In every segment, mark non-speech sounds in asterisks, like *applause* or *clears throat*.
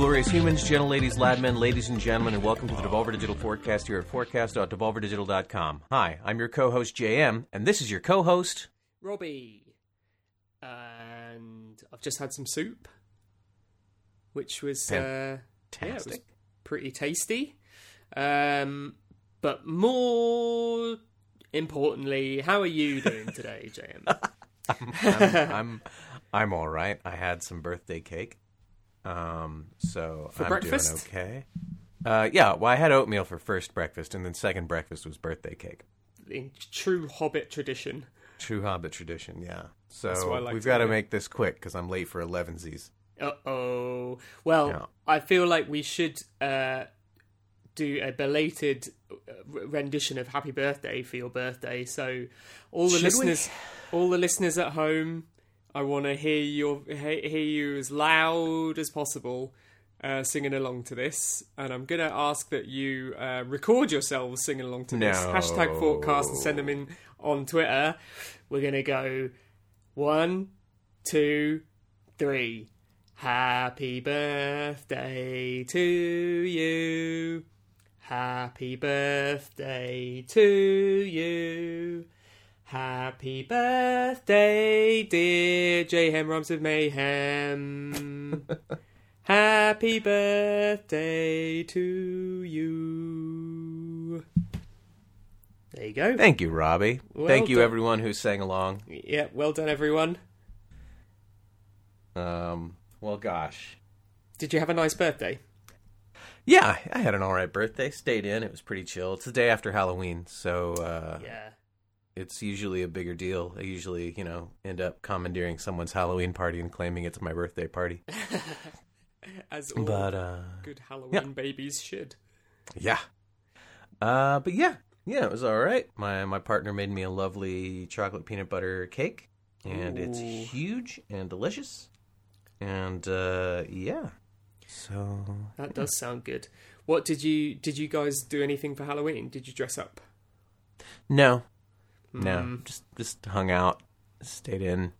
Glorious humans, gentle ladies, lad men, ladies and gentlemen, and welcome to the Devolver Digital Forecast here at forecast.devolverdigital.com. Hi, I'm your co-host JM, and this is your co-host. Robbie. And I've just had some soup, which was uh, yeah, was pretty tasty. Um, but more importantly, how are you doing today, JM? *laughs* I'm, I'm, I'm all right. I had some birthday cake, um, so For I'm breakfast? doing okay. Uh, yeah, well, I had oatmeal for first breakfast, and then second breakfast was birthday cake. In true Hobbit tradition. True Hobbit tradition, yeah. So That's what I like we've got to make this quick because I'm late for elevensies. Uh oh. Well, Yeah. I feel like we should uh, do a belated uh, rendition of "Happy Birthday" for your birthday. So, all the Should we? listeners, all the listeners at home, I want to hear your hear you as loud as possible. Uh, singing along to this, and I'm gonna ask that you uh, record yourselves singing along to this. No. Hashtag Forecast and send them in on Twitter. We're gonna go one, two, three. Happy birthday to you. Happy birthday to you. Happy birthday, dear J. Hem Rhymes with Mayhem. *laughs* Happy birthday to you. There you go. Thank you, Robbie. Well Thank you, done. everyone who sang along. Yeah, well done, everyone. Um, well, gosh, Did you have a nice birthday? Yeah, I had an all right birthday. Stayed in. It was pretty chill. It's the day after Halloween, so uh, Yeah. It's usually a bigger deal. I usually, you know, end up commandeering someone's Halloween party and claiming it's my birthday party. *laughs* As all But uh, good Halloween babies should. yeah, uh, but yeah, yeah, it was all right. My my partner made me a lovely chocolate peanut butter cake, and it's huge and delicious. And uh, yeah, so That does sound good. What did you did you guys do anything for Halloween? Did you dress up? no, no, Mm. just just hung out, stayed in.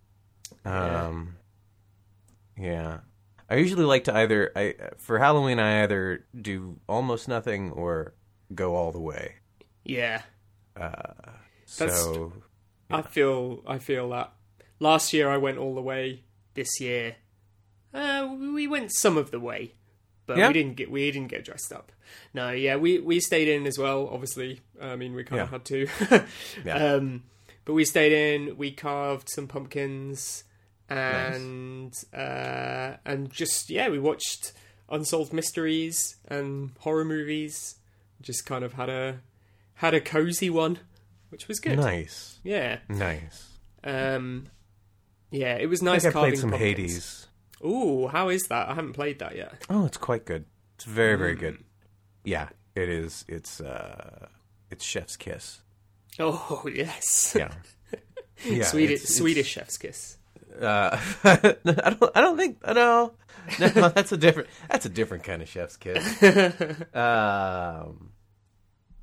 Yeah. Um, yeah. I usually like to either I for Halloween I either do almost nothing or go all the way. Yeah. Uh, so I feel I feel that. Last year I went all the way. This year, uh, we went some of the way, but Yeah? we didn't get we didn't get dressed up. No, yeah, we we stayed in as well. Obviously, I mean we kind Yeah. of had to. *laughs* Yeah. Um, but we stayed in. We carved some pumpkins, and uh, and just yeah, we watched unsolved mysteries and horror movies. Just kind of had a had a cozy one, which was good. nice, Yeah. nice. Um, yeah, it was I nice think I carving played some pumpkins. Hades. Ooh, how is that? I haven't played that yet. Oh, it's quite good. It's very very Mm. good. Yeah, it is. It's uh, it's Chef's Kiss. Oh yes, Yeah. *laughs* Yeah, Swedish it's- it's- Swedish chef's kiss. Uh, *laughs* I don't. I don't think. No, no, that's a different. That's a different kind of chef's kiss. *laughs* um,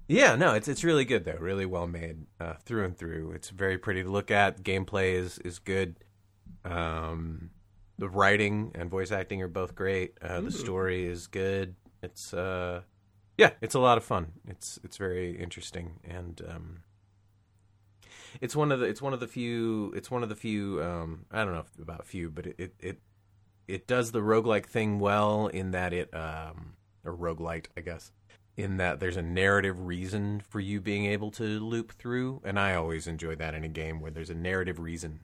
yeah, no, it's it's really good though. Really well made uh, through and through. It's very pretty to look at. Gameplay is is good. Um, the writing and voice acting are both great. Uh, the story is good. It's uh, yeah, it's a lot of fun. It's it's very interesting and um, it's one of the it's one of the few it's one of the few um I don't know if about few but it it it, it does the roguelike thing well in that it um or roguelite I guess in that there's a narrative reason for you being able to loop through and I always enjoy that in a game where there's a narrative reason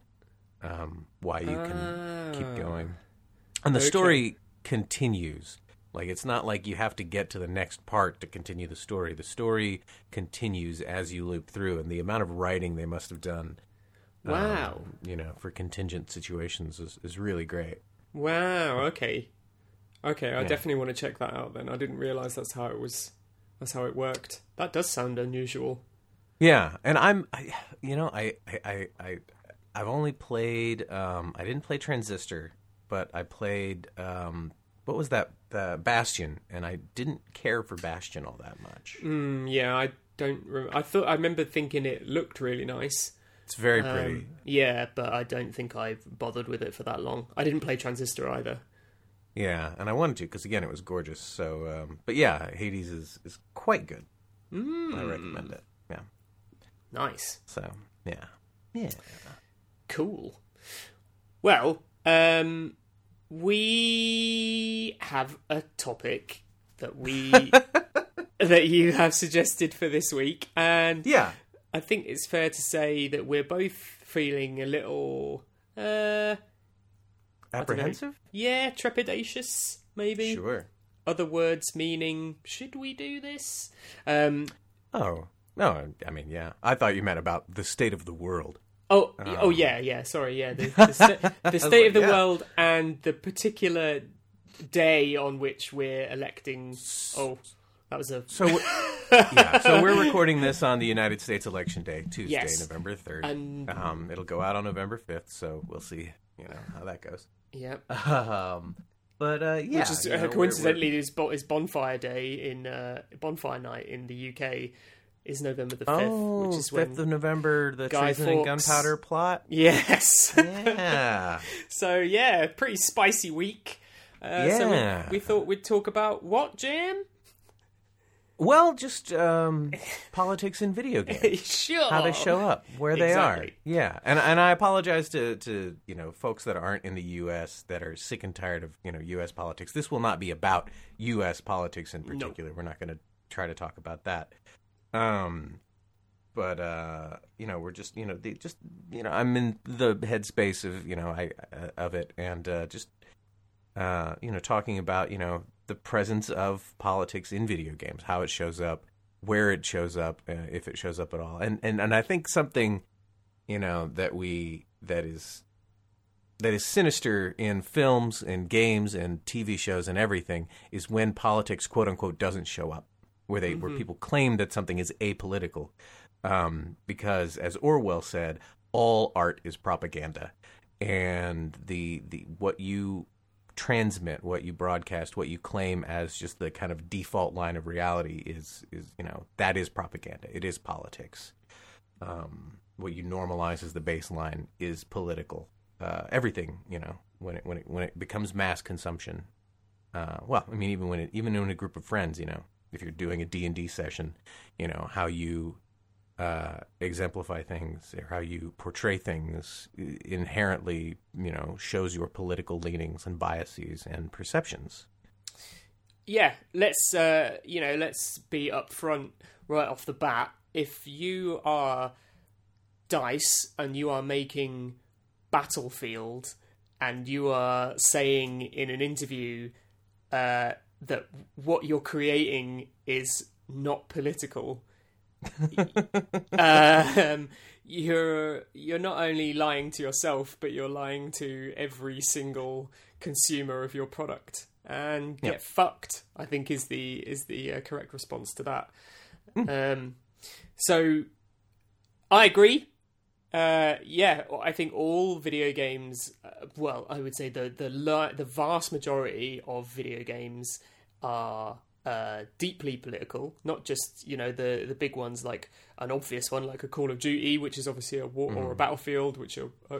um why you can keep Ah. going and the Okay. story continues like it's not like you have to get to the next part to continue the story the story continues as you loop through and the amount of writing they must have done Wow. um, you know for contingent situations is, is really great Wow. Okay. Okay, I Yeah. definitely want to check that out. Then I didn't realize that's how it was. That's how it worked. That does sound unusual. yeah and i'm I, you know I i i i've only played um i didn't play transistor but i played um what was that the bastion and i didn't care for bastion all that much Mm, yeah, I don't. Rem- I thought I remember thinking it looked really nice. it's very Um, pretty yeah, but I don't think I bothered with it for that long. I didn't play Transistor either. Yeah, and I wanted to because again, it was gorgeous. So, um, but yeah, Hades is is quite good. Mm. I recommend it. Yeah. Nice. So yeah, yeah. Cool. Well, um, we have a topic that we *laughs* that you have suggested for this week, and Yeah. I think it's fair to say that we're both feeling a little, uh, Apprehensive? yeah, trepidatious, maybe. Sure. Other words meaning, should we do this? Um, Oh no, I mean, yeah. I thought you meant about the state of the world. Oh, oh yeah, yeah. Sorry, yeah. The, the, *laughs* sta- the state like, of the yeah. world and the particular day on which we're electing. Oh, that was a So, *laughs* yeah. So we're recording this on the United States Election Day, Tuesday, Yes. November third. and Um, it'll go out on November fifth, so we'll see. You know how that goes. yeah. Um, but uh, yeah, Which is you know, uh, we're- coincidentally is, is bonfire day in uh, bonfire night in the UK is November the fifth, Oh, which is when 5th of November, the Guy treason and gunpowder plot. yes. Yeah, *laughs* so yeah, pretty spicy week. Uh, So Yeah. we, we thought we'd talk about what JM? well, just um, politics and video *laughs* games. sure. How they show up, where they are. Yeah, and and I apologize to to you know folks that aren't in the U.S. that are sick and tired of you know U.S. politics. This will not be about U.S. politics in particular. We're not going to try to talk about that. Um, but uh, you know, we're just you know, the, just you know, I'm in the headspace of you know, I uh, of it, and uh, just uh, you know, talking about you know the presence of politics in video games, how it shows up, where it shows up, uh, if it shows up at all, and and and I think something you know that we that is that is sinister in films and games and TV shows and everything is when politics quote unquote doesn't show up where they where people claim that something is apolitical um, because as Orwell said all art is propaganda and the the what you transmit what you broadcast what you claim as just the kind of default line of reality is is you know that is propaganda it is politics um, what you normalize as the baseline is political. Uh, everything, you know, when it when it when it becomes mass consumption. Uh, well, I mean, even when it even in a group of friends, you know, if you're doing a D and D session, you know how you uh, exemplify things or how you portray things inherently, you know, shows your political leanings and biases and perceptions. yeah, let's uh, you know, let's be upfront right off the bat. If you are Dice and you are making Battlefield and you are saying in an interview uh, that what you're creating is not political, *laughs* um, you're you're not only lying to yourself, but you're lying to every single consumer of your product, and get Yep. fucked. I think is the is the uh, correct response to that. Um, so I agree. Uh, yeah, I think all video games. Uh, well, I would say the the the vast majority of video games are uh, deeply political. Not just you know the the big ones like an obvious one like a Call of Duty, which is obviously a war or a Battlefield, which are uh,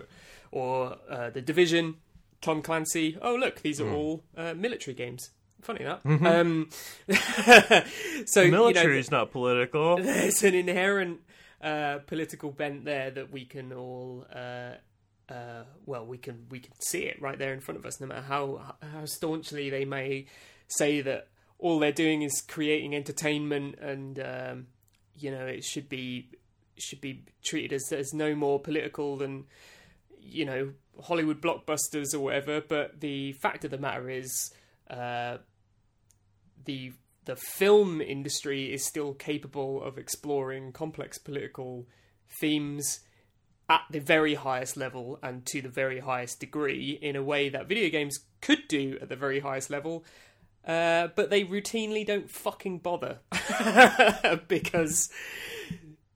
or uh, the Division, Tom Clancy. Oh look, these are all uh, military games. Funny that. Um, *laughs* so you know, is not political. *laughs* there's an inherent uh, political bent there that we can all uh, well we can we can see it right there in front of us no matter how how staunchly they may say that all they're doing is creating entertainment and um, you know it should be should be treated as as no more political than you know Hollywood blockbusters or whatever. But the fact of the matter is uh, the the film industry is still capable of exploring complex political themes at the very highest level and to the very highest degree in a way that video games could do at the very highest level. Uh, but they routinely don't fucking bother *laughs* because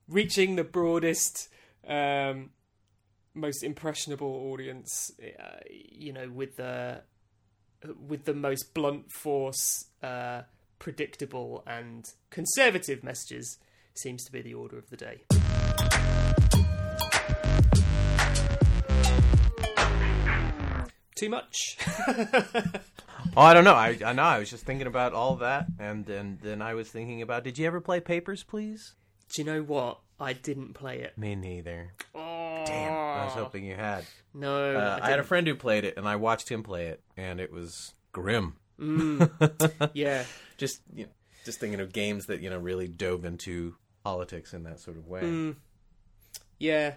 reaching the broadest, um, most impressionable audience, uh, you know, with the with the most blunt force, uh, predictable and conservative messages seems to be the order of the day. Too much. *laughs* Oh, I don't know. I I know. I was just thinking about all that, and then then I was thinking about. Did you ever play Papers, Please? Do you know what? I didn't play it. Me neither. Oh, Damn. I was hoping you had. No, Uh, I I had a friend who played it, and I watched him play it, and it was grim. *laughs* yeah, Just you know, just thinking of games that you know really dove into politics in that sort of way. yeah.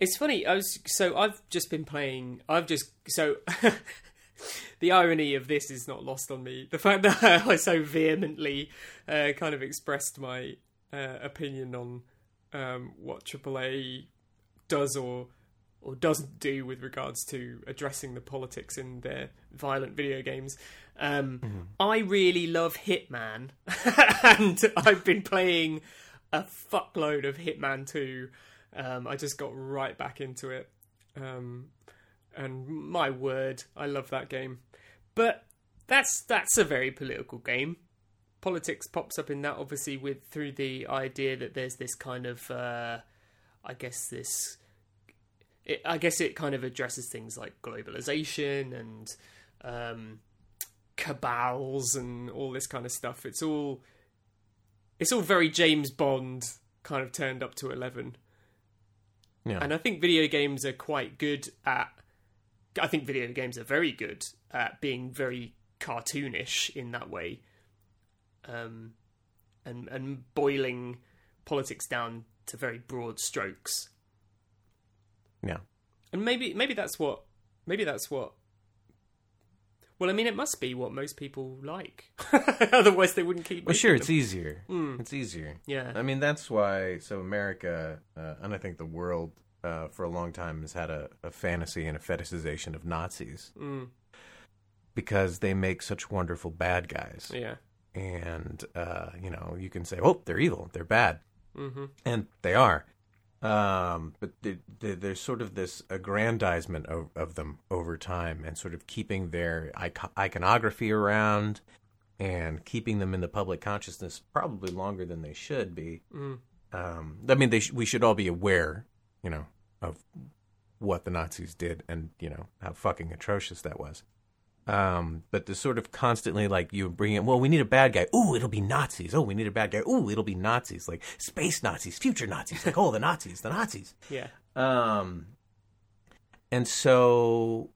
It's funny. I was so I've just been playing. I've just so. *laughs* the irony of this is not lost on me. The fact that *laughs* I so vehemently uh, kind of expressed my uh, opinion on um, what AAA does or or doesn't do with regards to addressing the politics in their violent video games. Um, I really love Hitman, *laughs* and I've been playing a fuckload of Hitman 2. Um, I just got right back into it. Um, and my word, I love that game. But that's that's a very political game. Politics pops up in that obviously with through the idea that there's this kind of uh, I guess this it, I guess it kind of addresses things like globalization and um, cabals and all this kind of stuff. It's all it's all very James Bond kind of turned up to eleven. Yeah. And I think video games are quite good at. I think video games are very good at being very cartoonish in that way, um, and and boiling politics down to very broad strokes. Yeah. And maybe maybe that's what maybe that's what. Well, I mean, it must be what most people like. *laughs* Otherwise, they wouldn't keep. Well, sure, it's them. easier. It's easier. Yeah. I mean, that's why. So America, uh, and I think the world, uh, for a long time, has had a, a fantasy and a fetishization of Nazis Mm, because they make such wonderful bad guys. yeah. And uh, you know, you can say, "Oh, they're evil. They're bad," hmm and they are. Um, but the, the, there's sort of this aggrandizement of, of them over time, and sort of keeping their ico- iconography around, and keeping them in the public consciousness probably longer than they should be. Mm. Um, I mean, they sh- we should all be aware, you know, of what the Nazis did, and you know how fucking atrocious that was. Um, but the sort of constantly like you bring in, well, we need a bad guy. Ooh, it'll be Nazis. Oh, we need a bad guy. Ooh, it'll be Nazis. Like space Nazis, future Nazis. Like, oh, the Nazis, the Nazis. *laughs* Yeah. Um, and so,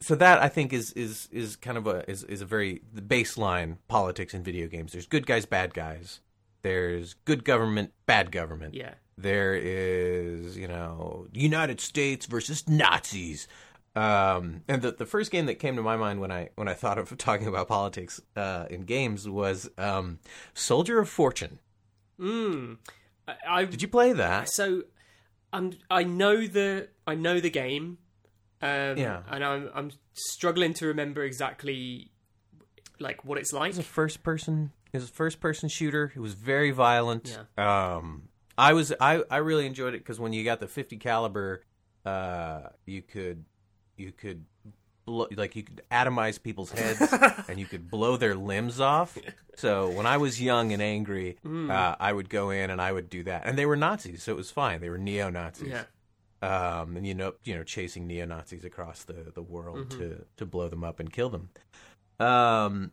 so that I think is is is kind of a is is a very the baseline politics in video games. There's good guys, bad guys. There's good government, bad government. Yeah. There is, you know, United States versus Nazis. Um, and the the first game that came to my mind when I when I thought of *laughs* talking about politics uh, in games was um, Soldier of Fortune. Mm. I, I Did you play that? so I'm I know the I know the game. Um, Yeah. and I'm I'm struggling to remember exactly like what it's like. It was a first person. It was a first person shooter. It was very violent. Yeah. Um, I was I I really enjoyed it because when you got the 50 caliber, uh, you could you could blow like you could atomize people's heads *laughs* and you could blow their limbs off. So when I was young and angry, uh, I would go in and I would do that. And they were Nazis, so it was fine. They were neo Nazis. Yeah. um, and you know, you know, chasing neo Nazis across the the world to to blow them up and kill them. Um,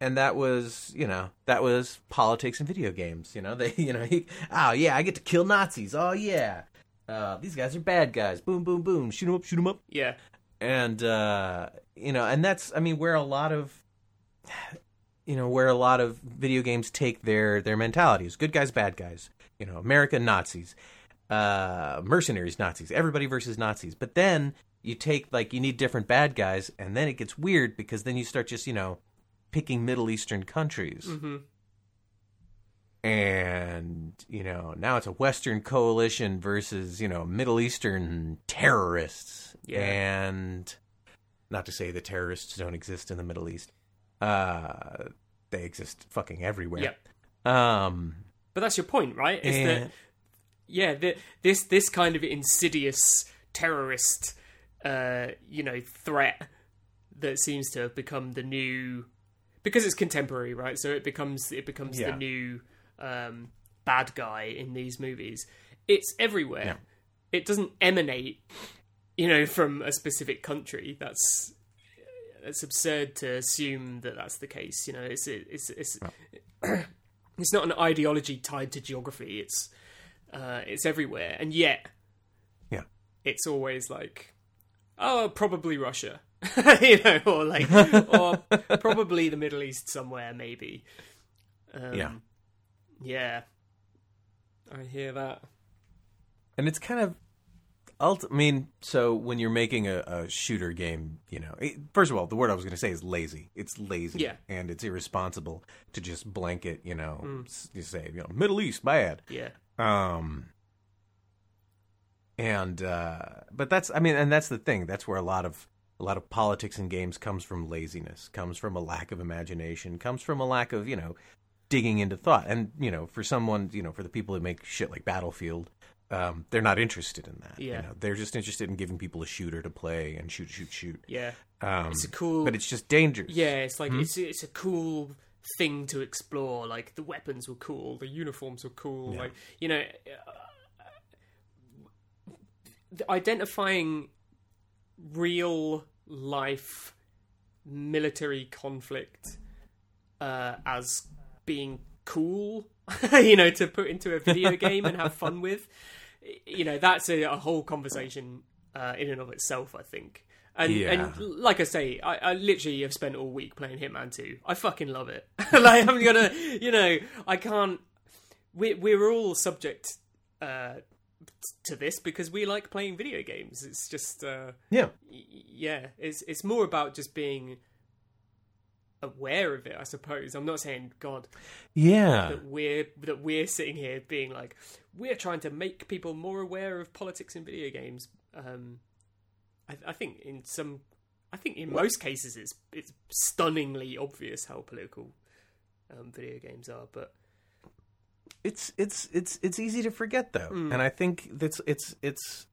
and that was, you know, that was politics and video games. You know, they, *laughs* you know, he, oh yeah, I get to kill Nazis. Oh yeah, uh, these guys are bad guys. Boom, boom, boom. Shoot them up, shoot them up Yeah. and uh, you know, and that's I mean where a lot of you know where a lot of video games take their their mentalities: good guys, bad guys. You know, America Nazis, uh, mercenaries Nazis, everybody versus Nazis. But then you take like you need different bad guys, and then it gets weird because then you start just you know picking Middle Eastern countries. hmm And you know now it's a Western coalition versus you know Middle Eastern terrorists, Yeah. and not to say the terrorists don't exist in the Middle East, uh, they exist fucking everywhere. Yep. Um, But that's your point, right? Is that yeah, the, this this kind of insidious terrorist, uh, you know, threat that seems to have become the new because it's contemporary, right? So it becomes it becomes Yeah. the new um, bad guy in these movies. It's everywhere. Yeah. It doesn't emanate, you know, from a specific country. That's it's absurd to assume that that's the case. You know, it's it's it's *clears throat* it's not an ideology tied to geography. It's uh, it's everywhere, and yet, Yeah. it's always like, oh, probably Russia, *laughs* you know, or like, or *laughs* probably the Middle East somewhere, maybe. Um, Yeah. Yeah, I hear that. and it's kind of ult- I mean, so when you're making a, a shooter game, you know, it- first of all, the word I was going to say is lazy. It's lazy, Yeah. and it's irresponsible to just blanket, you know, Mm. s- you say, you know, Middle East bad. Yeah, Um, and uh, but that's I mean, and that's the thing. That's where a lot of a lot of politics in games comes from laziness, comes from a lack of imagination, comes from a lack of you know digging into thought. And you know, for someone, you know, for the people who make shit like Battlefield. Um, they're not interested in that. you Yeah. know. they're just interested in giving people a shooter to play and shoot, shoot, shoot. yeah. Um, It's a cool. but it's just dangerous. Yeah, it's like Hmm? it's it's a cool thing to explore. Like the weapons were cool, the uniforms were cool. Yeah. Like you know, uh, identifying real life military conflict uh, as being cool, *laughs* you know, to put into a video *laughs* game and have fun with. You know, that's a, a whole conversation uh, in and of itself. I think. And, Yeah. and like I say, I, I literally have spent all week playing Hitman 2. I fucking love it. *laughs* like I'm gonna, you know, I can't. We we're all subject uh, to this because we like playing video games. It's just, uh, yeah, y- yeah, it's it's more about just being aware of it. I suppose. I'm not saying God yeah. that we're that we're sitting here being like we're trying to make people more aware of politics in video games. Um, I, I think in some, I think in most cases it's it's stunningly obvious how political um, video games are. But it's it's it's it's easy to forget though Mm. and i think that's it's it's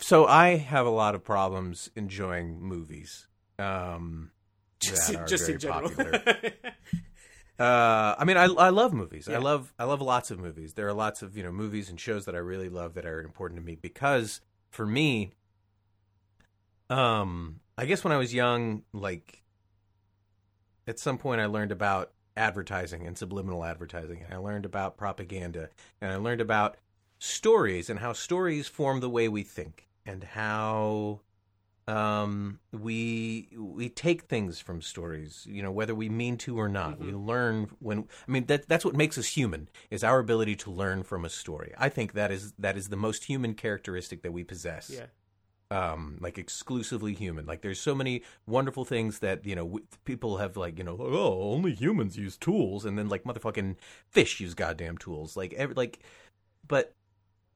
so i have a lot of problems enjoying movies um *laughs* just are just in general, *laughs* uh i mean i i love movies. Yeah. i love i love lots of movies. There are lots of you know movies and shows that i really love that are important to me because for me um i guess when i was young like at some point i learned about advertising and subliminal advertising and i learned about propaganda and i learned about stories and how stories form the way we think and how um, we we take things from stories, you know, whether we mean to or not. We learn when I mean that that's what makes us human is our ability to learn from a story. I think that is that is the most human characteristic that we possess. yeah, Um, like exclusively human. Like there's so many wonderful things that you know w- people have like you know oh only humans use tools and then like motherfucking fish use goddamn tools like every like but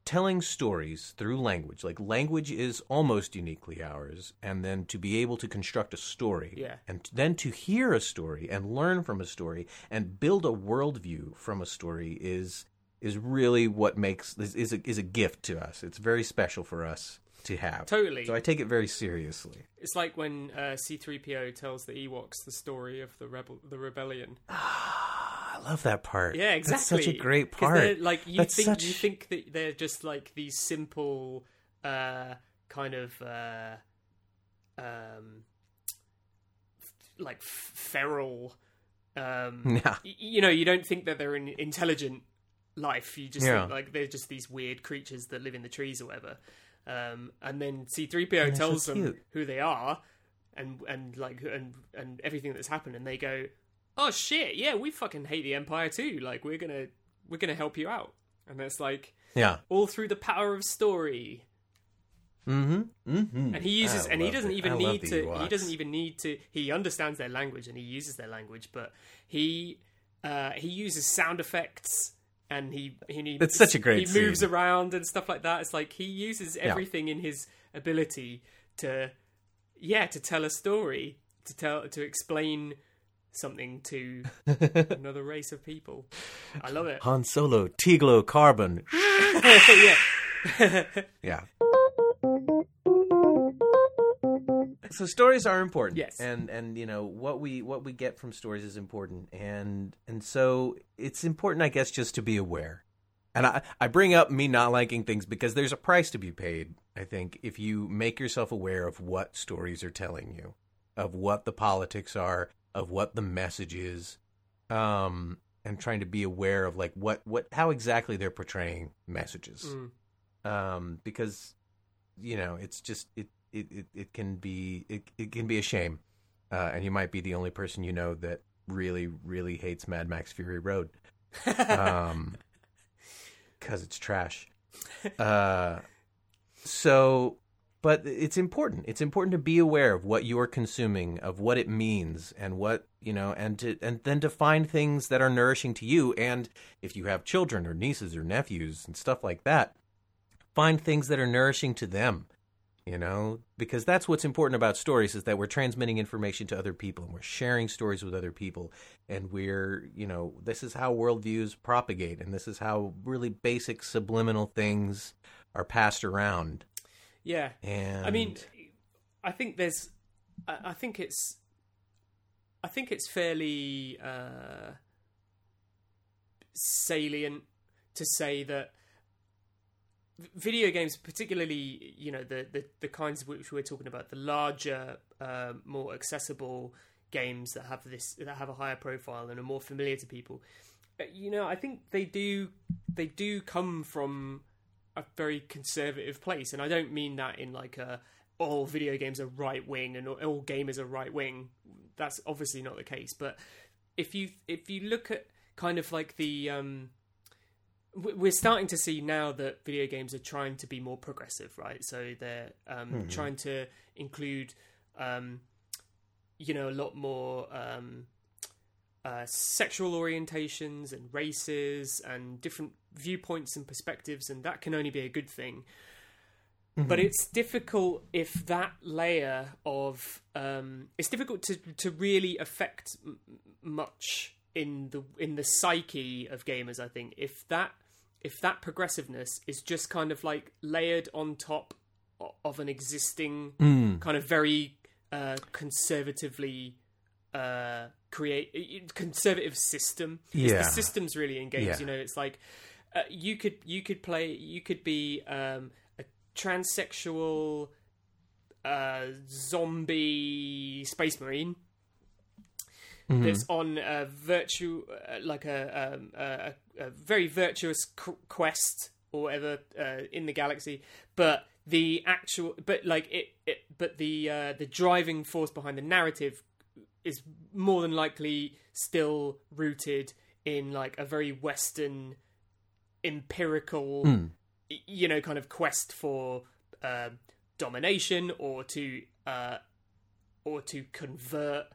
telling stories through language like language is almost uniquely ours and then to be able to construct a story Yeah. and then to hear a story and learn from a story and build a worldview from a story is is really what makes is, is a is a gift to us it's very special for us to have totally. so i take it very seriously It's like when uh, C-3PO tells the Ewoks the story of the rebel, the rebellion. *sighs* *sighs* *sighs* i love that part Yeah, exactly. that's such a great part Like you That's think such- you think that they're just like these simple, uh, kind of, uh, um, like feral. Um, *laughs* yeah y- you know, you don't think that they're an intelligent life. You just Yeah. think like they're just these weird creatures that live in the trees or whatever. Um, and then C-3PO they're so tells them who they are and and like and and everything that's happened, and they go, "Oh shit, yeah, we fucking hate the Empire too. Like we're gonna we're gonna help you out." And it's like yeah all through the power of story. mm-hmm mm-hmm And he uses, and he doesn't even need to. He doesn't even need to. He understands their language and he uses their language, but he uh, he uses sound effects and he he needs It's such a great He moves around and stuff like that. It's like he uses everything in his ability to, yeah, to tell a story, to tell to explain something to *laughs* another race of people. I love it. Han Solo, Tiglo, Carbon. *laughs* yeah, Yeah. *laughs* So stories are important. Yes. And and you know what we what we get from stories is important and and so it's important I guess just to be aware. And I I bring up me not liking things because there's a price to be paid, I think, if you make yourself aware of what stories are telling you. of what the politics are, of what the message is, um, and trying to be aware of like what what how exactly they're portraying messages, Mm. um, because you know it's just it it it, it can be it, it can be a shame, uh, and you might be the only person you know that really really hates Mad Max Fury Road, um, *laughs* because it's trash. Uh, so, but it's important. It's important to be aware of what you are consuming, of what it means, and what you know, and to and then to find things that are nourishing to you. And if you have children or nieces or nephews and stuff like that, find things that are nourishing to them. You know, because that's what's important about stories is that we're transmitting information to other people and we're sharing stories with other people. And we're, you know, this is how worldviews propagate and this is how really basic subliminal things are passed around. Yeah. And I mean, I think there's, I I think it's, I think it's fairly uh, salient to say that video games, particularly you know the the, the kinds of which we're talking about, the larger, uh, more accessible games that have this that have a higher profile and are more familiar to people. uh, You know, I think they do they do come from a very conservative place, and I don't mean that in like a all video games are right wing and all gamers are right wing. That's obviously not the case. But if you if you look at kind of like the um, we're starting to see now that video games are trying to be more progressive, right? So they're um, trying to include, um, you know, a lot more um, uh, sexual orientations and races and different viewpoints and perspectives, and that can only be a good thing. But it's difficult if that layer of um, it's difficult to to really affect m- much in the in the psyche of gamers. I think if that if that progressiveness is just kind of like layered on top of an existing kind of very uh, conservatively uh, create conservative system. It's Yeah. the systems really in games. Yeah. You know, it's like uh, you could you could play you could be um, a transsexual uh, zombie space marine that's on a virtue uh, like a, um, a, a very virtuous qu- quest or whatever uh, in the galaxy but the actual but like it, it but the uh, the driving force behind the narrative is more than likely still rooted in like a very western empirical y- you know kind of quest for uh, domination or to uh, or to convert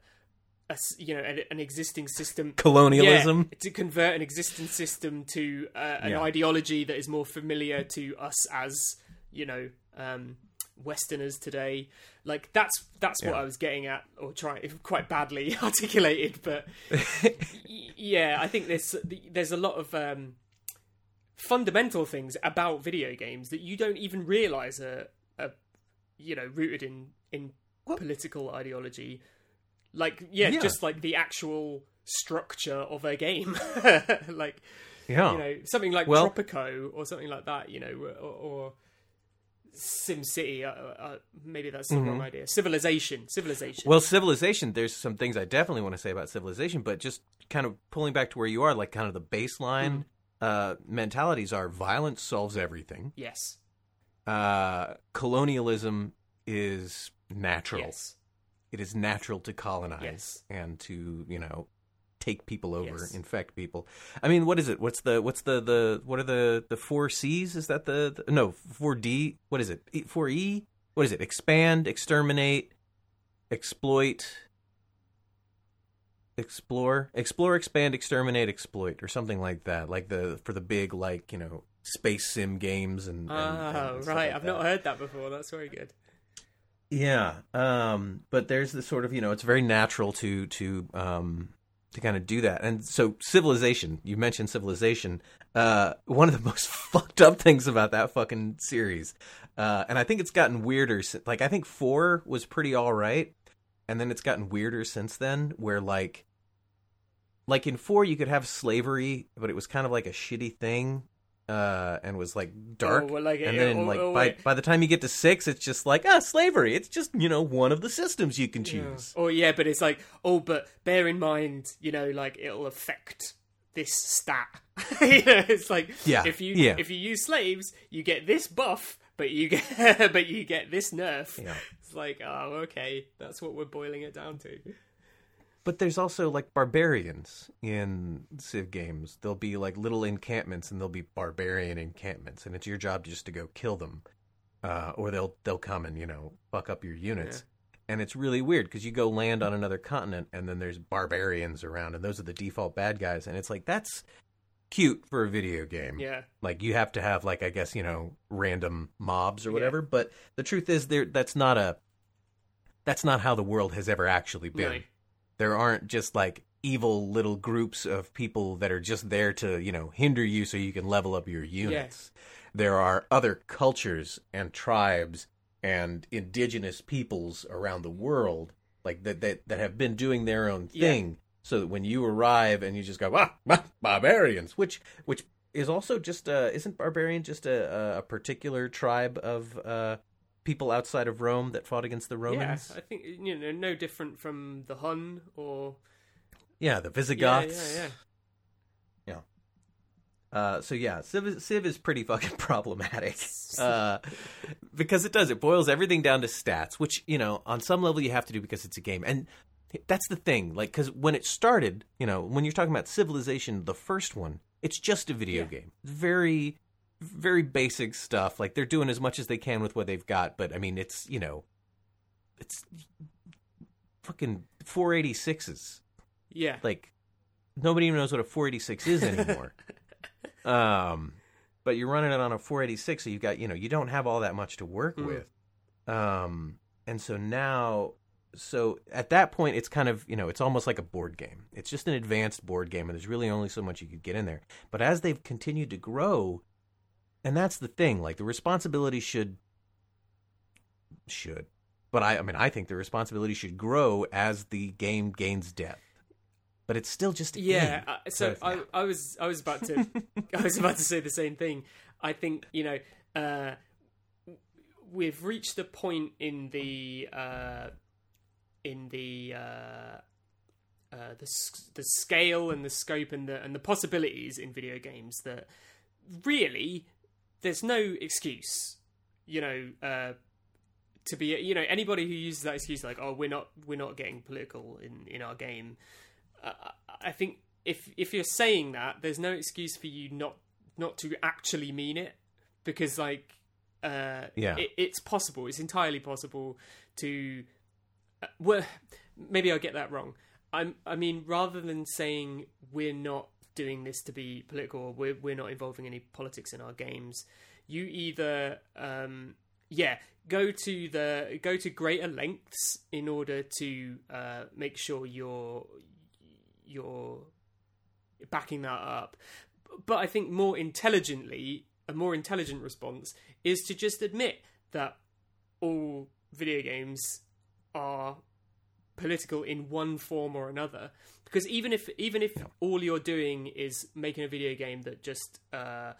a you know an, an existing system Colonialism? yeah, to convert an existing system to uh, an Yeah. ideology that is more familiar to us as you know um, Westerners today. Like that's that's what Yeah. I was getting at, or trying quite badly *laughs* articulated, but *laughs* yeah, I think there's there's a lot of um, fundamental things about video games that you don't even realize are, are you know rooted in in political ideology. Like yeah, Yeah. just like the actual structure of a game, *laughs* like yeah. you know something like Well- Tropico or something like that, you know, or, or Sim City. Uh, uh, maybe that's the wrong idea. Civilization, Civilization. Well, civilization. There's some things I definitely want to say about civilization, but just kind of pulling back to where you are, like kind of the baseline uh, mentalities are: violence solves everything. yes, Uh, colonialism is natural. yes, It is natural to colonize Yes. and to you know take people over, Yes. infect people. I mean, what is it? What's the what's the the what are the the four C's? Is that the, the no four D? What is it? Four E? What is it? Expand, exterminate, exploit, explore, explore, expand, exterminate, exploit, or something like that. Like the for the big like you know space sim games and, and, oh and right, like I've that. not heard that before. That's very good. Yeah, um, but there's this sort of you know it's very natural to to um, to kind of do that, and so civilization. You mentioned civilization. Uh, one of the *laughs* most fucked up things about that fucking series, uh, and I think it's gotten weirder. Like I think four was pretty all right, and then it's gotten weirder since then. Where like, like in four you could have slavery, but it was kind of like a shitty thing. uh, and was like dark. Oh, well, like, and uh, then oh, like oh, by wait. by the time you get to six, it's just like ah slavery. It's just you know one of the systems you can choose. Oh yeah, but it's like, oh, but bear in mind, you know, like it'll affect this stat. *laughs* you know, it's like Yeah, if you yeah. if you use slaves, you get this buff, but you get *laughs* but you get this nerf. Yeah. It's like, oh, okay, that's what we're boiling it down to. But there's also like barbarians in Civ games. There'll be like little encampments, and there'll be barbarian encampments, and it's your job just to go kill them, uh, or they'll they'll come and you know fuck up your units. And it's really weird because you go land on another continent, and then there's barbarians around, and those are the default bad guys, and it's like that's cute for a video game. Yeah, Like you have to have like I guess you know random mobs or whatever. But the truth is, there that's not a that's not how the world has ever actually been no, there aren't just like evil little groups of people that are just there to you know hinder you so you can level up your units. There are other cultures and tribes and indigenous peoples around the world like that that, that have been doing their own Yeah. thing. So that when you arrive and you just go ah, ah, barbarians which which is also just uh isn't barbarian just a a particular tribe of uh people outside of Rome that fought against the Romans. yeah. I think you know, no different from the Hun or yeah, the yeah, Visigoths yeah, yeah. Uh, so yeah, Civ is, Civ is pretty *laughs* fucking problematic *laughs* uh, because it does it boils everything down to stats, which you know on some level you have to do because it's a game, and that's the thing. Like because when it started, you know, when you're talking about Civilization, the first one, it's just a video Yeah. game, very, very basic stuff. Like they're doing as much as they can with what they've got, but I mean, it's you know, it's fucking 486s Yeah. like nobody even knows what a 486 is anymore. *laughs* um, but you're running it on a 486, so you've got you know you don't have all that much to work Mm. with. Um, and so now, so at that point, it's kind of you know it's almost like a board game. It's just an advanced board game, and there's really only so much you could get in there. But as they've continued to grow, and that's the thing, like the responsibility should should. But I, I mean, I think the responsibility should grow as the game gains depth. But it's still just a Yeah, uh, so So, I, yeah. I was I was about to *laughs* I was about to say the same thing. I think you know uh, we've reached the point in the uh, in the uh, uh, the the scale and the scope and the and the possibilities in video games that really there's no excuse. You know. Uh, to be, you know, anybody who uses that excuse like, "Oh, we're not, we're not getting political in in our game," uh, I think if if you're saying that, there's no excuse for you not not to actually mean it, because like, uh, Yeah. it, it's possible. It's entirely possible to. Uh, well, maybe I'll get that wrong. I'm. I mean, rather than saying we're not doing this to be political, or we're we're not involving any politics in our games, you either um, yeah go to the go to greater lengths in order to uh, make sure you're you're backing that up. But i think more intelligently a more intelligent response is to just admit that all video games are political in one form or another because even if even if all you're doing is making a video game that just uh,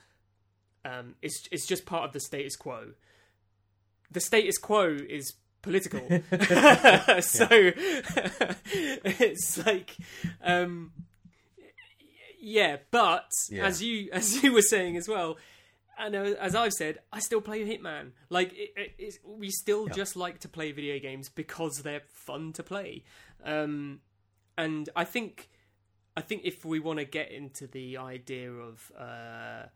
um, is is just part of the status quo the status quo is political. *laughs* *laughs* so *laughs* it's like um yeah, but Yeah. as you as you were saying as well, and uh, as I've said, I still play Hitman. Like it, it, it's, we still just like to play video games because they're fun to play. Um and I think I think if we want to get into the idea of uh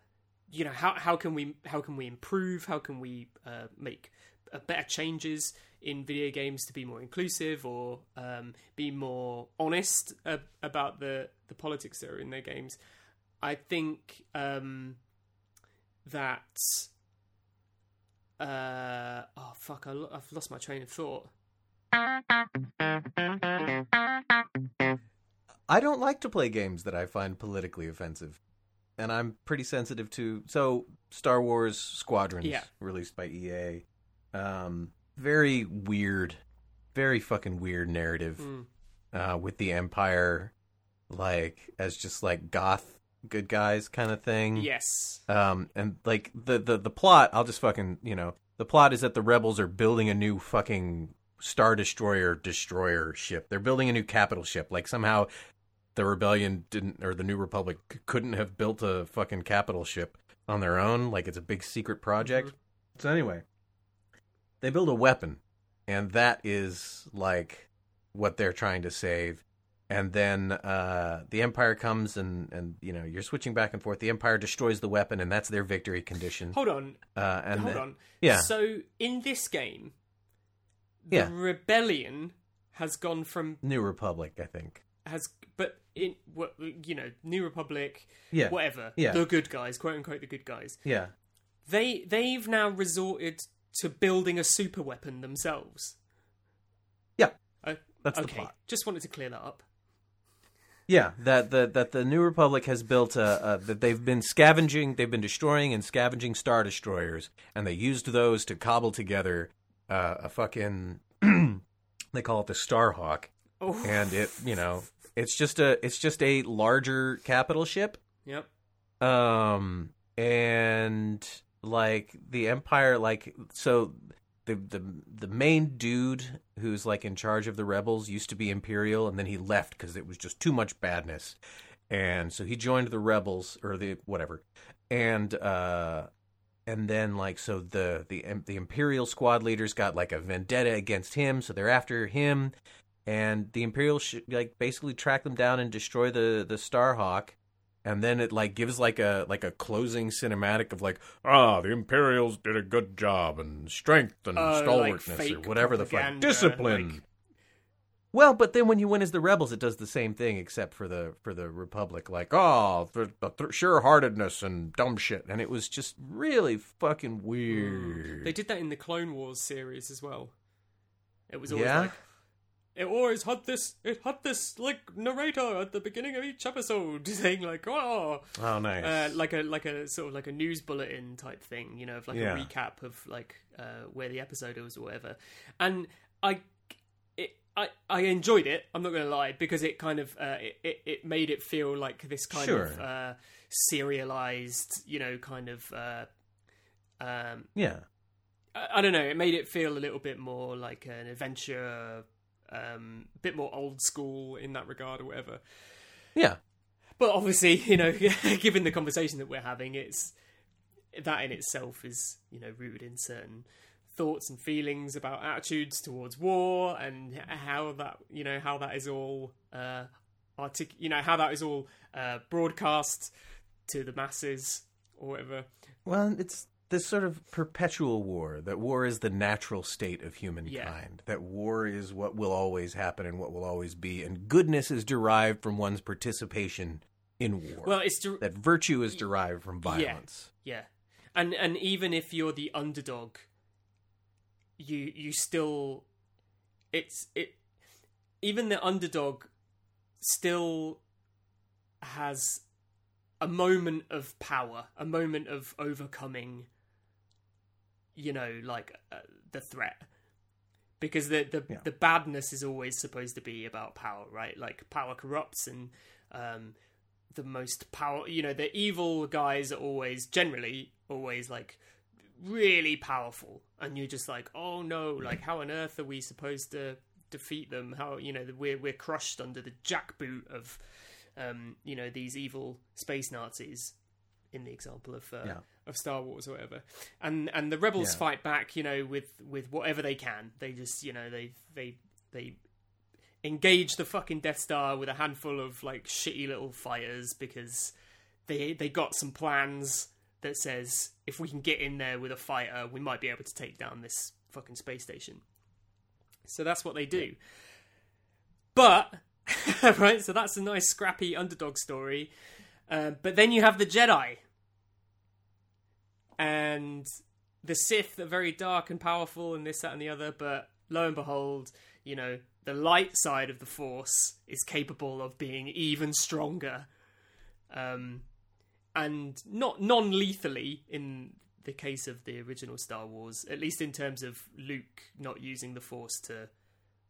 you know how how can we how can we improve how can we uh, make uh, better changes in video games to be more inclusive or um, be more honest uh, about the the politics that are in their games i think um, that uh, oh fuck I i've lost my train of thought I don't like to play games that I find politically offensive. And I'm pretty sensitive to so Star Wars Squadrons Yeah. released by EA. Um very weird, very fucking weird narrative Mm. uh with the Empire like as just like goth good guys kind of thing. Yes. Um, and like the, the the plot, I'll just fucking you know, the plot is that the rebels are building a new fucking star destroyer destroyer ship. They're building a new capital ship. Like somehow the rebellion didn't or the new republic c- couldn't have built a fucking capital ship on their own. Like it's a big secret project. So anyway, they build a weapon, and that is like what they're trying to save. And then uh, the Empire comes and, and you know you're switching back and forth. The Empire destroys the weapon, and that's their victory condition. Hold on. Uh, and Hold then- on. yeah. So in this game, the Yeah. rebellion has gone from New Republic, I think. has but in what you know New Republic, Yeah. whatever. Yeah. The good guys, quote unquote, the good guys. Yeah. They they've now resorted to building a super weapon themselves. Yeah. Uh, That's the okay, plot. just wanted to clear that up. Yeah, that the that the New Republic has built a, a that they've been scavenging, they've been destroying and scavenging star destroyers, and they used those to cobble together uh, a fucking *clears throat* they call it the Starhawk, Oh, and it you know it's just a it's just a larger capital ship, yep. um, and like the Empire, like so the the the main dude who's like in charge of the rebels used to be Imperial, and then he left because it was just too much badness, and so he joined the rebels or the whatever, and uh, and then like so the the the Imperial squad leaders got like a vendetta against him, so they're after him, and the Imperial sh- like basically track them down and destroy the the Starhawk and then it like gives like a like a closing cinematic of like ah the imperials did a good job and strength and Uh, like stalwartness or whatever the fuck. discipline. like- well but then when you win as the rebels it does the same thing except for the for the republic like oh the, the th- sure-heartedness and dumb shit. And it was just really fucking weird. They did that in the Clone Wars series as well. It was always Yeah? like it always had this it had this like narrator at the beginning of each episode *laughs* saying like oh oh nice uh, like a like a sort of like a news bulletin type thing, you know, of like Yeah. a recap of like uh, where the episode was or whatever. And I it I, I enjoyed it. I'm not going to lie because it kind of uh, it, it made it feel like this kind of Sure. uh, serialized, you know, kind of uh, um, yeah I, I don't know. It made it feel a little bit more like an adventure, um, a bit more old school in that regard or whatever. yeah But obviously, you know, *laughs* given the conversation that we're having, it's that in itself is you know rooted in certain thoughts and feelings about attitudes towards war and how that you know how that is all uh artic- you know how that is all uh broadcast to the masses or whatever Well, it's this sort of perpetual war. That war is the natural state of humankind. That war is what will always happen and what will always be. And goodness is derived from one's participation in war. well it's der- that virtue is derived from violence. yeah, Yeah, and and even if you're the underdog, you you still, it's it, even the underdog, still has a moment of power, a moment of overcoming. You know, like uh, the threat, because the the Yeah. the badness is always supposed to be about power, right? Like power corrupts, and um, the most power you know the evil guys are always generally always like really powerful. And you're just like oh no like how on earth are we supposed to defeat them? How you know we're we're crushed under the jackboot of um you know these evil space nazis in the example of uh, Yeah. of Star Wars or whatever and and the rebels Yeah. fight back you know with with whatever they can they just you know they they they engage the fucking Death Star with a handful of like shitty little fighters because they they got some plans that says if we can get in there with a fighter, we might be able to take down this fucking space station. So that's what they do. But *laughs* right, so that's a nice scrappy underdog story. Uh, but then you have the Jedi, and the Sith are very dark and powerful, and this, that, and the other. But lo and behold, you know, the light side of the Force is capable of being even stronger, um, and not non-lethally in the case of the original Star Wars. At least in terms of Luke not using the Force to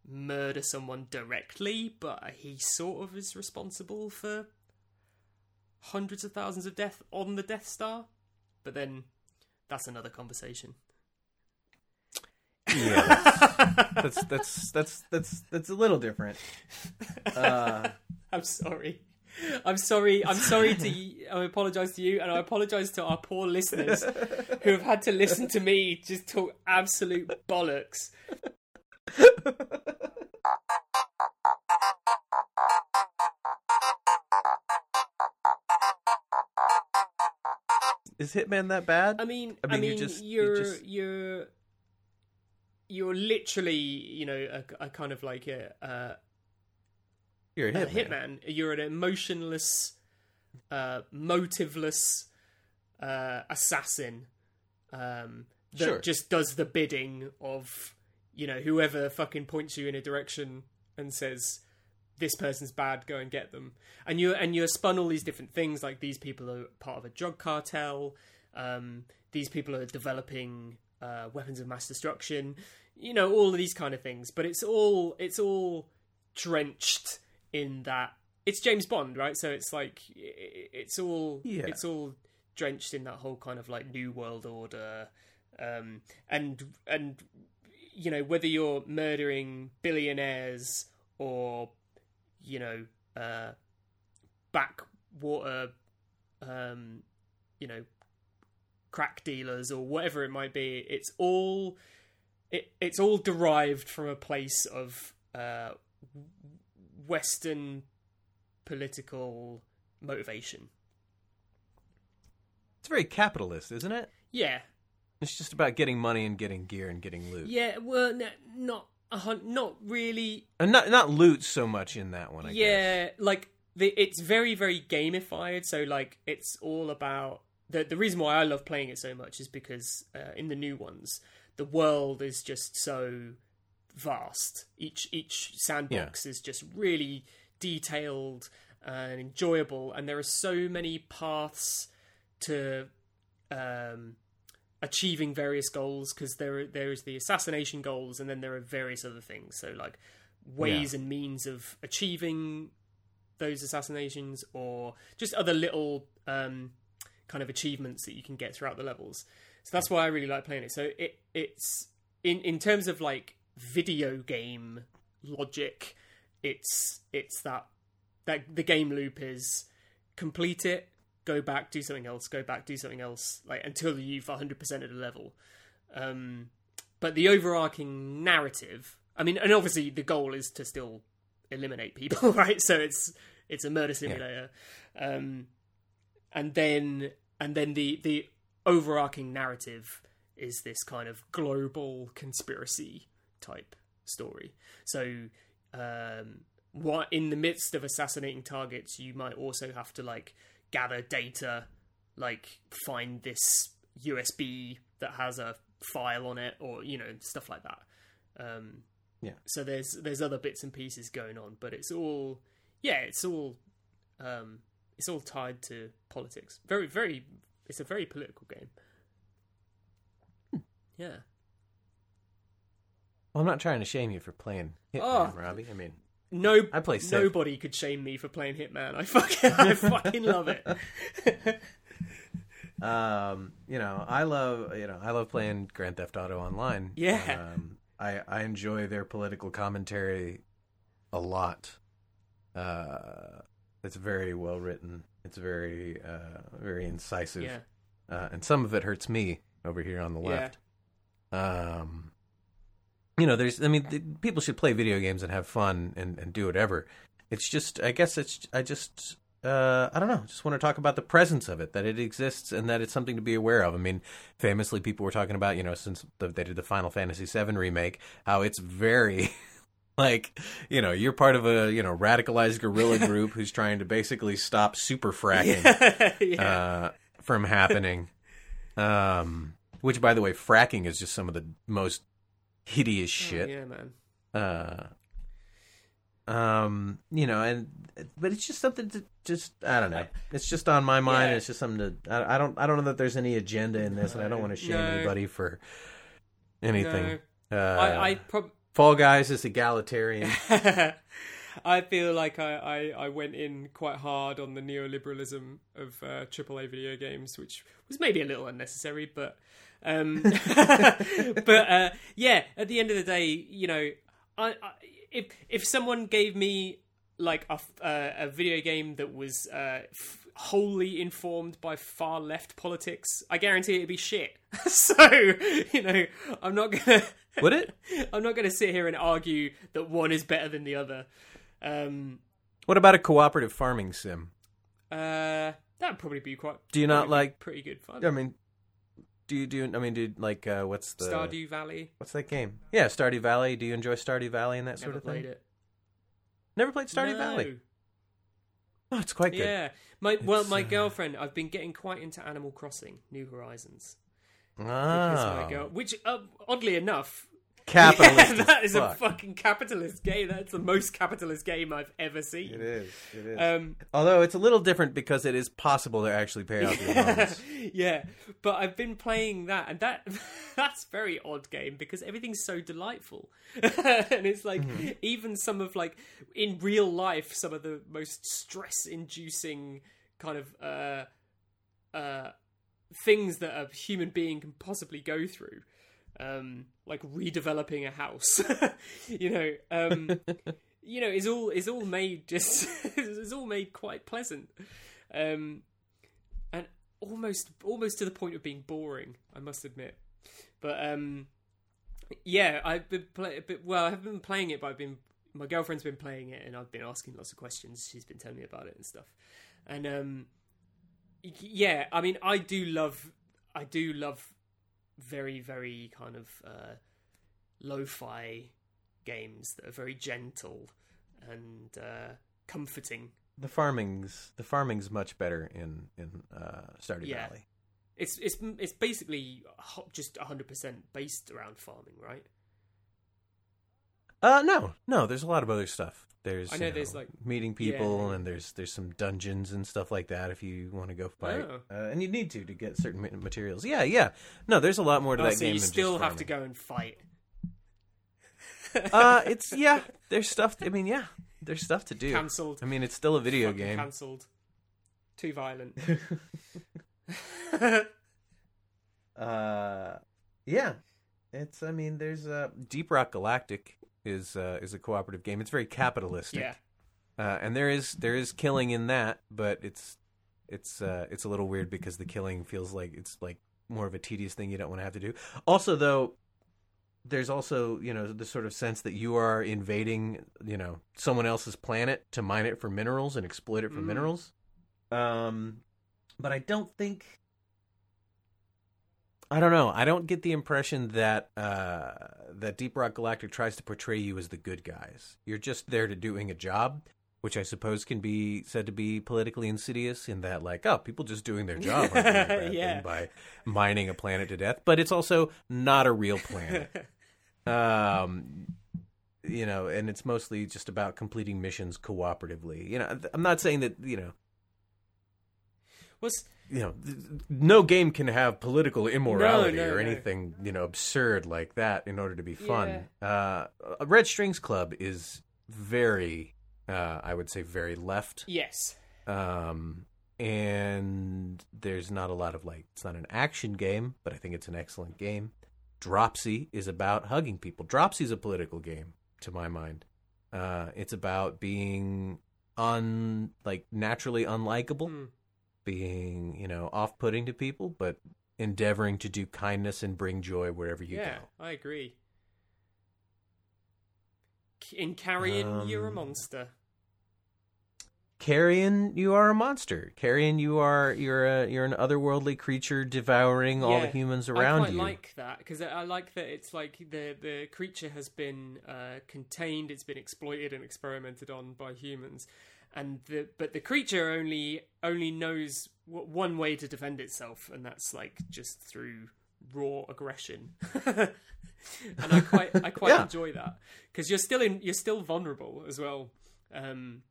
murder someone directly, but he sort of is responsible for hundreds of thousands of death on the Death Star, but then that's another conversation. Yeah, *laughs* that's that's that's that's that's a little different. Uh, *laughs* I'm sorry. I'm sorry. I'm sorry to. I apologize to you, and I apologize to our poor listeners who have had to listen to me just talk absolute bollocks. *laughs* is Hitman that bad? I mean, I I mean, mean, you just- you you're just- you're you're literally, you know, a, a kind of like a, a, You're a a hitman. hitman. You're an emotionless, uh, motiveless uh, assassin um, that Sure. just does the bidding of, you know, whoever fucking points you in a direction and says, "This person's bad. Go and get them." And you and you're spun all these different things. Like these people are part of a drug cartel. Um, these people are developing uh, weapons of mass destruction. You know, all of these kind of things. But it's all it's all drenched in that. It's James Bond, right? So it's like it's all Yeah. it's all drenched in that whole kind of like new world order, um, and and you know whether you're murdering billionaires or you know uh, backwater, um, you know crack dealers or whatever it might be. It's all it, it's all derived from a place of uh, Western political motivation. It's very capitalist, isn't it? Yeah, It's just about getting money and getting gear and getting loot. yeah. Well, n- not a hun- not really. And not not loot so much in that one. I guess. yeah, like the, it's very very gamified. So like it's all about the the reason why I love playing it so much is because uh, in the new ones the world is just so vast. Each each sandbox is just really detailed and enjoyable, and there are so many paths to um, achieving various goals because there there is the assassination goals, and then there are various other things. So like ways and means of achieving those assassinations, or just other little um, kind of achievements that you can get throughout the levels. So that's why I really like playing it. So it it's in in terms of like video game logic, it's it's that that the game loop is complete it, go back, do something else, go back, do something else, like until you've 100% of the level. Um, but the overarching narrative, I mean, and obviously the goal is to still eliminate people, *laughs* right? So it's it's a murder simulator, um, and then and then the the overarching narrative is this kind of global conspiracy type story. So, um, what in the midst of assassinating targets, you might also have to like gather data, like find this USB that has a file on it, or you know stuff like that. Um, Yeah. So there's there's other bits and pieces going on, but it's all yeah, it's all um, it's all tied to politics. Very very, it's a very political game. Yeah. Well, I'm not trying to shame you for playing Hitman, Oh. Robbie. I mean, No, I play nobody could shame me for playing Hitman. I fucking, I fucking love it. *laughs* um, you know, I love you know I love playing Grand Theft Auto Online. Yeah. um, I I enjoy their political commentary a lot. Uh, it's very well written. It's very uh, very incisive. Yeah, uh, and some of it hurts me over here on the Yeah. left. Um, you know, there's, I mean, th- people should play video games and have fun and, and do whatever. It's just, I guess it's, I just, uh, I don't know, just want to talk about the presence of it, that it exists and that it's something to be aware of. I mean, famously, people were talking about, you know, since the, they did the Final Fantasy VII remake, how it's very. *laughs* Like, you know, you're part of a, you know, radicalized guerrilla *laughs* group who's trying to basically stop super fracking *laughs* yeah. uh, from happening. Um, which, by the way, fracking is just some of the most hideous Oh, shit. yeah, man. Uh, um, you know, and but it's just something to just I don't know. It's just on my mind. Yeah. It's just something to I, I don't I don't know that there's any agenda in this, and I don't want to shame No. anybody for anything. No. Uh, I, I prob- Fall Guys is egalitarian. *laughs* I feel like I, I, I went in quite hard on the neoliberalism of uh, AAA video games, which was maybe a little unnecessary, but um, *laughs* but uh, yeah, at the end of the day, you know, I, I if if someone gave me like a, uh, a video game that was uh, f- wholly informed by far left politics, I guarantee it'd be shit. *laughs* so you know, I'm not gonna. *laughs* Would it? I'm not gonna sit here and argue that one is better than the other. Um, What about a cooperative farming sim? uh, that'd probably be quite. Do you not like- pretty good fun? I mean, do you do? I mean, do like uh, what's the Stardew Valley. What's that game? Yeah, Stardew Valley. Do you enjoy Stardew Valley and that Never sort of played thing? it. Never played Stardew No. Valley. Oh, it's quite good. Yeah, my well, It's, my uh, girlfriend. I've been getting quite into Animal Crossing: New Horizons. Oh, Because my girl, which uh, oddly enough, capitalist. *laughs* yeah, that is fuck. a fucking capitalist game. That's the most capitalist game I've ever seen. It is. It is. Um, Although it's a little different because it is possible to actually pay off your loans. *laughs* yeah, but I've been playing that, and that *laughs* that's very odd game because everything's so delightful, and it's like Mm-hmm. even some of like in real life, some of the most stress-inducing kind of uh, uh, things that a human being can possibly go through. Um, like redeveloping a house, *laughs* you know, um, you know, is all is all made just *laughs* is all made quite pleasant. Um, and almost almost to the point of being boring i must admit. But um yeah i've been well i haven't been playing it but i've been my girlfriend's been playing it and i've been asking lots of questions. She's been telling me about it and stuff. And um yeah i mean i do love i do love very very kind of uh lo-fi games that are very gentle and uh comforting the farming's the farming's much better in in uh, Stardew Yeah. Valley. It's it's it's basically just hundred percent based around farming, right? Uh, no, no. There's a lot of other stuff. There's I know you there's, like- meeting people, Yeah. and there's there's some dungeons and stuff like that if you want to go fight. Oh. Uh, and you need to to get certain materials. Yeah, yeah. No, there's a lot more to Oh, that so game. you still have to go and fight. uh, *laughs* it's yeah. There's stuff. I mean, yeah. There's stuff to do. Cancelled. I mean, it's still a video Fucking game. Cancelled. Too violent. *laughs* *laughs* Uh, yeah. It's. I mean, there's uh, Deep Rock Galactic is uh, is a cooperative game. It's very capitalistic. yeah. Uh, and there is there is killing in that, but it's it's uh, it's a little weird because the killing feels like it's like more of a tedious thing you don't want to have to do. Also, though, there's also you know the sort of sense that you are invading you know someone else's planet to mine it for minerals and exploit it for Mm. minerals. Um, but I don't think. I don't know. I don't get the impression that uh, that Deep Rock Galactic tries to portray you as the good guys. You're just there to doing a job, which I suppose can be said to be politically insidious in that, like, oh, people just doing their job aren't doing a bad Yeah. by mining a planet to death. But it's also not a real planet. *laughs* um, you know, and it's mostly just about completing missions cooperatively. You know, I'm not saying that you know Was you know, th- no game can have political immorality No, no, or no. anything, you know, absurd like that in order to be fun. Uh, Red Strings Club is very, uh, I would say, very left. yes. Um, and there's not a lot of like, it's not an action game, but I think it's an excellent game. Dropsy is about hugging people. Dropsy is a political game, to my mind. Uh, it's about being un like naturally unlikable Hmm. Being, you know, off-putting to people, but endeavoring to do kindness and bring joy wherever you yeah, go. I agree. In Carrion, you're a Um, monster. Carrion, you are a monster. Carrion, you are you're a you're an otherworldly creature devouring all the Yeah, humans I around quite you. like that because I I like that it's like the the creature has been uh, contained, it's been exploited and experimented on by humans, and the but the creature only only knows w- one way to defend itself, and that's like just through raw aggression. *laughs* and I quite I quite *laughs* Yeah. enjoy that because you're still in you're still vulnerable as well. Um,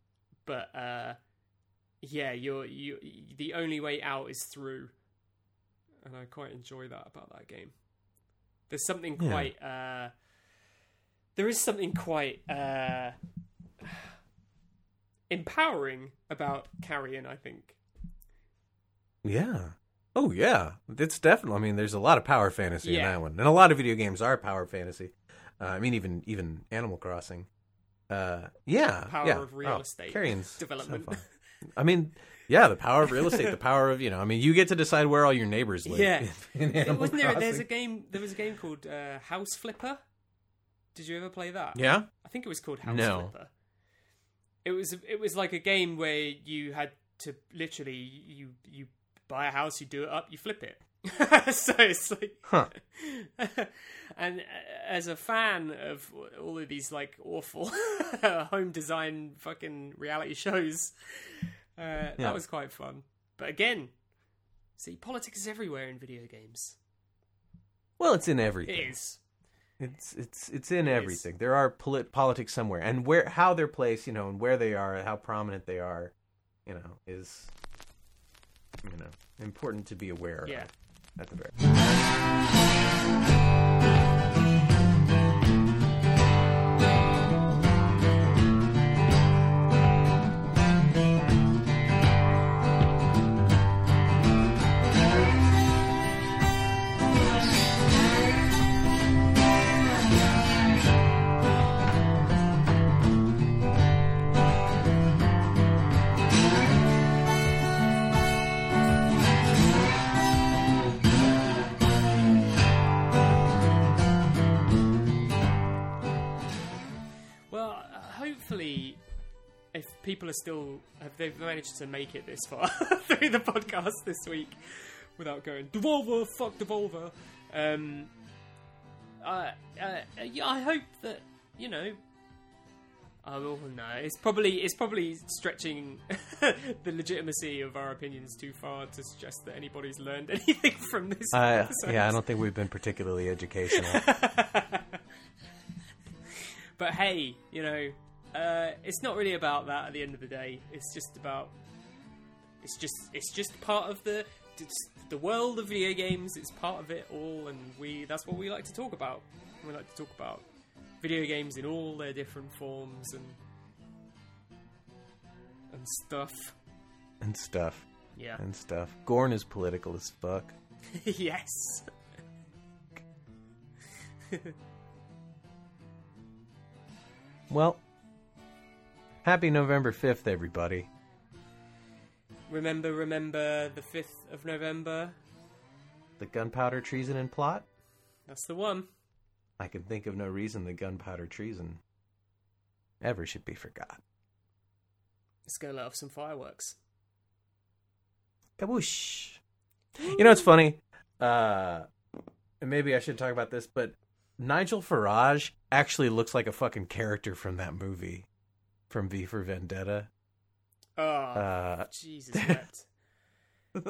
but uh, yeah, you're you the only way out is through and I quite enjoy that about that game. There's something Yeah. quite uh there is something quite uh empowering about Carrion. I think. Yeah. Oh yeah, it's definitely. I mean, there's a lot of power fantasy in that one, and a lot of video games are power fantasy. Uh, I mean, even even Animal Crossing. Uh, yeah, Power yeah. of real Oh, estate Carrion's so development. fun. I mean, yeah, the power of real estate, the *laughs* power of you know. I mean, you get to decide where all your neighbors live. Yeah. *laughs* in Animal Wasn't there? There's a game. There was a game called uh, House Flipper. Did you ever play that? Yeah. I think it was called House No. Flipper. It was it was like a game where you had to literally you you buy a house, you do it up, you flip it. *laughs* so it's like, Huh. *laughs* and uh, as a fan of all of these like awful *laughs* home design fucking reality shows, uh, Yeah. that was quite fun. But again, see, politics is everywhere in video games. Well, it's in It everything. is. It's it's it's in everything. There are polit- politics somewhere, and where how they're placed, you know, and where they are, how prominent they are, you know, is you know important to be aware Yeah. of. At the very. Are still have they've managed to make it this far *laughs* through the podcast this week without going Devolver, fuck Devolver. Um, uh, uh, yeah, I hope that you know. Oh no, it's probably it's probably stretching *laughs* the legitimacy of our opinions too far to suggest that anybody's learned *laughs* anything from this. Uh, yeah, I don't think we've been particularly educational. But hey, you know, uh, it's not really about that at the end of the day. It's just about it's just it's just part of the the world of video games. It's part of it all, and we that's what we like to talk about. We like to talk about video games in all their different forms and and stuff. and stuff. Yeah. And stuff. Gorn is political as fuck. *laughs* yes. Well, happy November 5th, everybody. Remember, remember the fifth of November. The gunpowder treason and plot? That's the one. I can think of no reason the gunpowder treason ever should be forgot. Let's go let off some fireworks. Kaboosh. You know, it's funny. Uh, and maybe I shouldn't talk about this, but Nigel Farage actually looks like a fucking character from that movie, from V for Vendetta. Oh, Uh, Jesus. *laughs*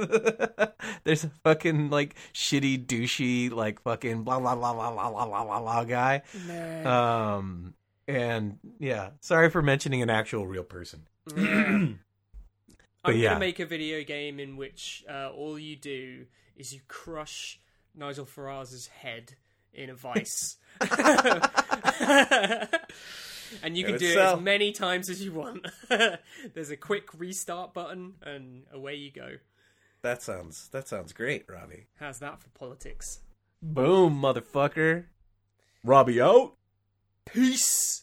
There's a fucking like shitty, douchey, like fucking blah blah blah blah blah blah blah blah, guy. Man. Um, and yeah, sorry for mentioning an actual real person. *clears throat* I'm yeah. gonna make a video game in which uh, all you do is you crush Nigel Farage's head in a vice, *laughs* *laughs* and you can Good do it as many times as you want. *laughs* There's a quick restart button, and away you go. That sounds that sounds great, Robbie. How's that for politics? Boom, motherfucker. Robbie out. Peace.